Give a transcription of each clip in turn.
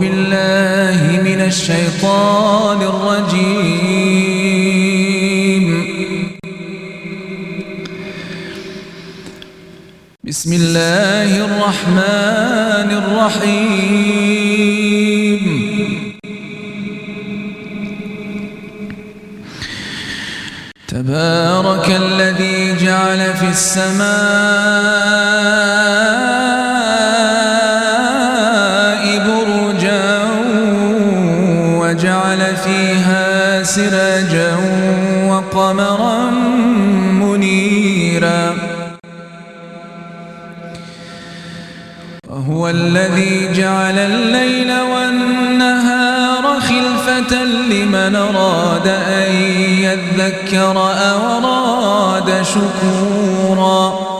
بالله من الشيطان الرجيم. بسم الله الرحمن الرحيم. تبارك الذي جعل في السماء سراجا وقمرا منيرا. وهو الذي جعل الليل والنهار خلفة لمن أراد أن يذكر أو أراد شكورا.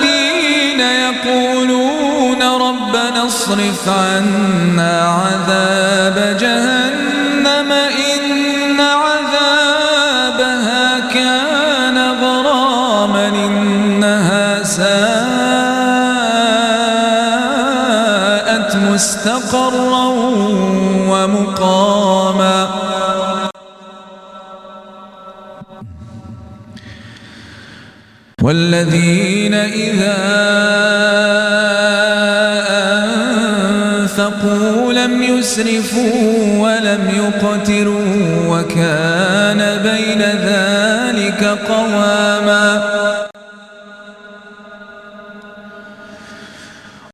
ربنا اصرف عنا عذاب جهنم إن عذابها كان غراما إنها ساءت مستقرا ومقاما. والذين إذا أنفقوا لم يسرفوا ولم يقتروا وكان بين ذلك قواما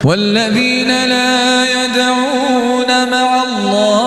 والذين لا يدعون مع الله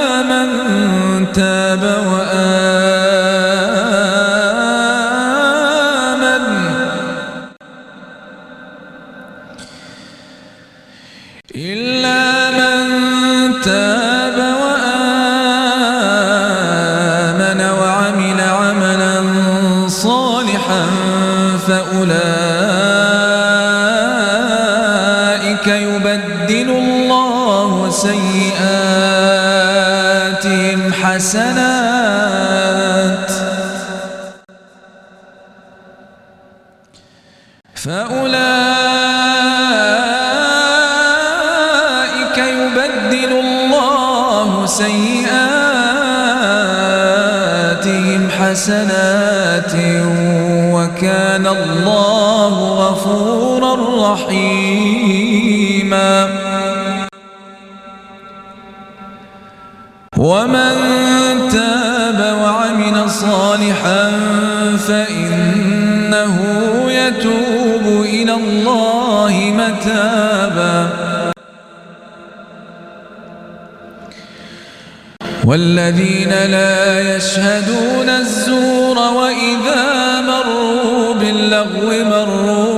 تاب وآمن. إلا من تاب وآمن وعمل عملا صالحا فأولئك سيئاتهم حسنات فأولئك يبدل الله سيئاتهم حسنات وكان الله غفورا رحيما. ومن تاب وعمل صالحا فإنه يتوب إلى الله متابا. والذين لا يشهدون الزور وإذا مروا باللغو مروا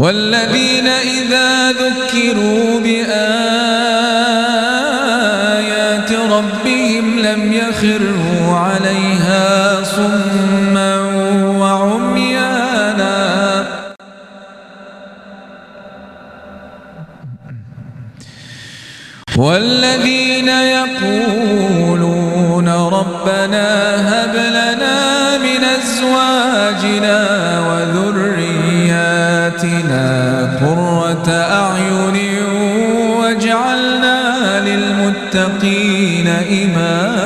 والذين إذا ذكروا بآيات ربهم لم يخروا عليها صما وعميانا. والذين يقولون ربنا هب لنا قرة أعين واجعلنا للمتقين إماما.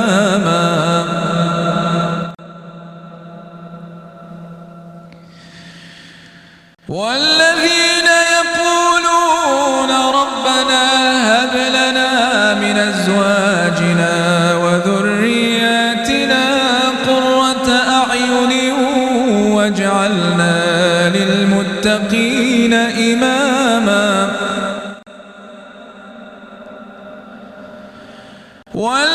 للمتقين إماما. والذين